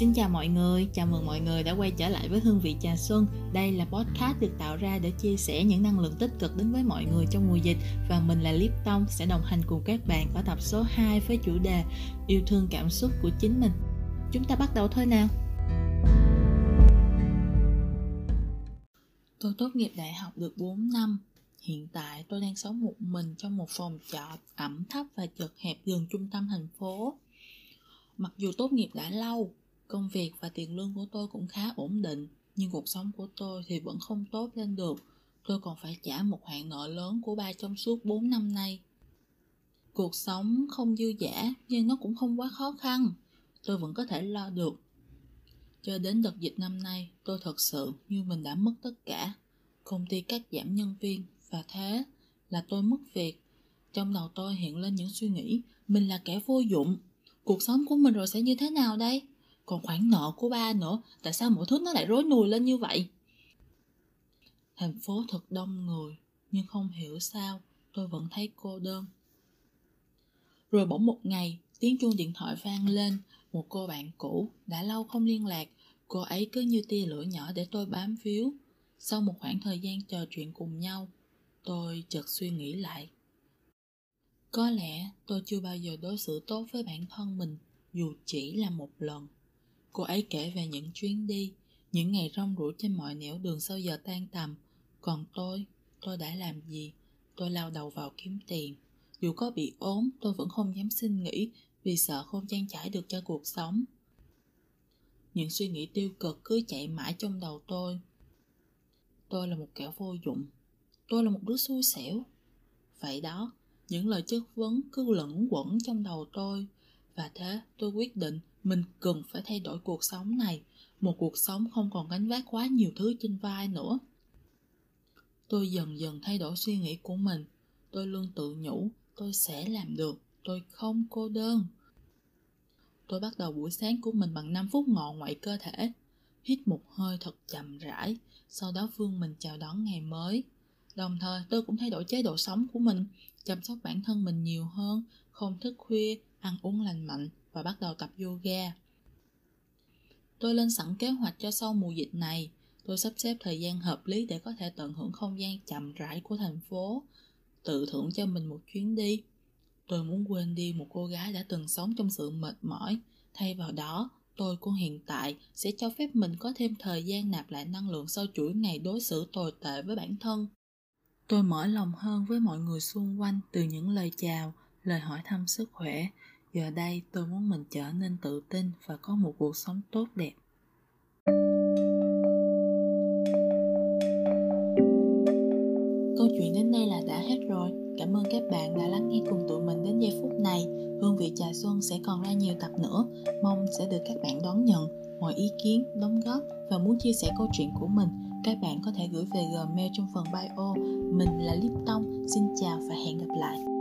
Xin chào mọi người, chào mừng mọi người đã quay trở lại với Hương vị trà xuân. Đây là podcast được tạo ra để chia sẻ những năng lượng tích cực đến với mọi người trong mùa dịch và mình là Lip Tông sẽ đồng hành cùng các bạn ở tập số 2 với chủ đề Yêu thương cảm xúc của chính mình. Chúng ta bắt đầu thôi nào. Tôi tốt nghiệp đại học được 4 năm. Hiện tại tôi đang sống một mình trong một phòng trọ ẩm thấp và chật hẹp gần trung tâm thành phố. Mặc dù tốt nghiệp đã lâu, Công việc và tiền lương của tôi cũng khá ổn định, nhưng cuộc sống của tôi thì vẫn không tốt lên được. Tôi còn phải trả một khoản nợ lớn của ba trong suốt 4 năm nay. Cuộc sống không dư giả nhưng nó cũng không quá khó khăn. Tôi vẫn có thể lo được. Cho đến đợt dịch năm nay, tôi thật sự như mình đã mất tất cả. Công ty cắt giảm nhân viên và thế là tôi mất việc. Trong đầu tôi hiện lên những suy nghĩ mình là kẻ vô dụng. Cuộc sống của mình rồi sẽ như thế nào đây? Còn khoản nợ của ba nữa, tại sao mọi thứ nó lại rối nùi lên như vậy? Thành phố thật đông người, nhưng không hiểu sao tôi vẫn thấy cô đơn. Rồi bỗng một ngày, tiếng chuông điện thoại vang lên, một cô bạn cũ đã lâu không liên lạc. Cô ấy cứ như tia lửa nhỏ để tôi bám víu. Sau một khoảng thời gian trò chuyện cùng nhau, tôi chợt suy nghĩ lại. Có lẽ tôi chưa bao giờ đối xử tốt với bản thân mình, dù chỉ là một lần. Cô ấy kể về những chuyến đi, những ngày rong ruổi trên mọi nẻo đường sau giờ tan tầm. Còn tôi, tôi đã làm gì? Tôi lao đầu vào kiếm tiền. Dù có bị ốm, tôi vẫn không dám xin nghỉ vì sợ không trang trải được cho cuộc sống. Những suy nghĩ tiêu cực cứ chạy mãi trong đầu tôi. Tôi là một kẻ vô dụng. Tôi là một đứa xui xẻo. Vậy đó, những lời chất vấn cứ lẫn quẩn trong đầu tôi. Và thế, tôi quyết định mình cần phải thay đổi cuộc sống này. Một cuộc sống không còn gánh vác quá nhiều thứ trên vai nữa. Tôi dần dần thay đổi suy nghĩ của mình. Tôi luôn tự nhủ, tôi sẽ làm được, tôi không cô đơn. Tôi bắt đầu buổi sáng của mình bằng 5 phút ngọ ngoại cơ thể. Hít một hơi thật chậm rãi, sau đó vươn mình chào đón ngày mới đồng thời tôi cũng thay đổi chế độ sống của mình chăm sóc bản thân mình nhiều hơn không thức khuya ăn uống lành mạnh và bắt đầu tập yoga. Tôi lên sẵn kế hoạch cho sau mùa dịch này. Tôi sắp xếp thời gian hợp lý để có thể tận hưởng không gian chậm rãi của thành phố, tự thưởng cho mình một chuyến đi. Tôi muốn quên đi một cô gái đã từng sống trong sự mệt mỏi. Thay vào đó, tôi của hiện tại sẽ cho phép mình có thêm thời gian nạp lại năng lượng sau chuỗi ngày đối xử tồi tệ với bản thân. Tôi mở lòng hơn với mọi người xung quanh từ những lời chào, lời hỏi thăm sức khỏe Giờ đây tôi muốn mình trở nên tự tin và có một cuộc sống tốt đẹp. Câu chuyện đến đây là đã hết rồi. Cảm ơn các bạn đã lắng nghe cùng tụi mình đến giây phút này. Hương vị trà xuân sẽ còn ra nhiều tập nữa. Mong sẽ được các bạn đón nhận. Mọi ý kiến, đóng góp và muốn chia sẻ câu chuyện của mình, các bạn có thể gửi về Gmail trong phần bio. Mình là Lip Tông. Xin chào và hẹn gặp lại.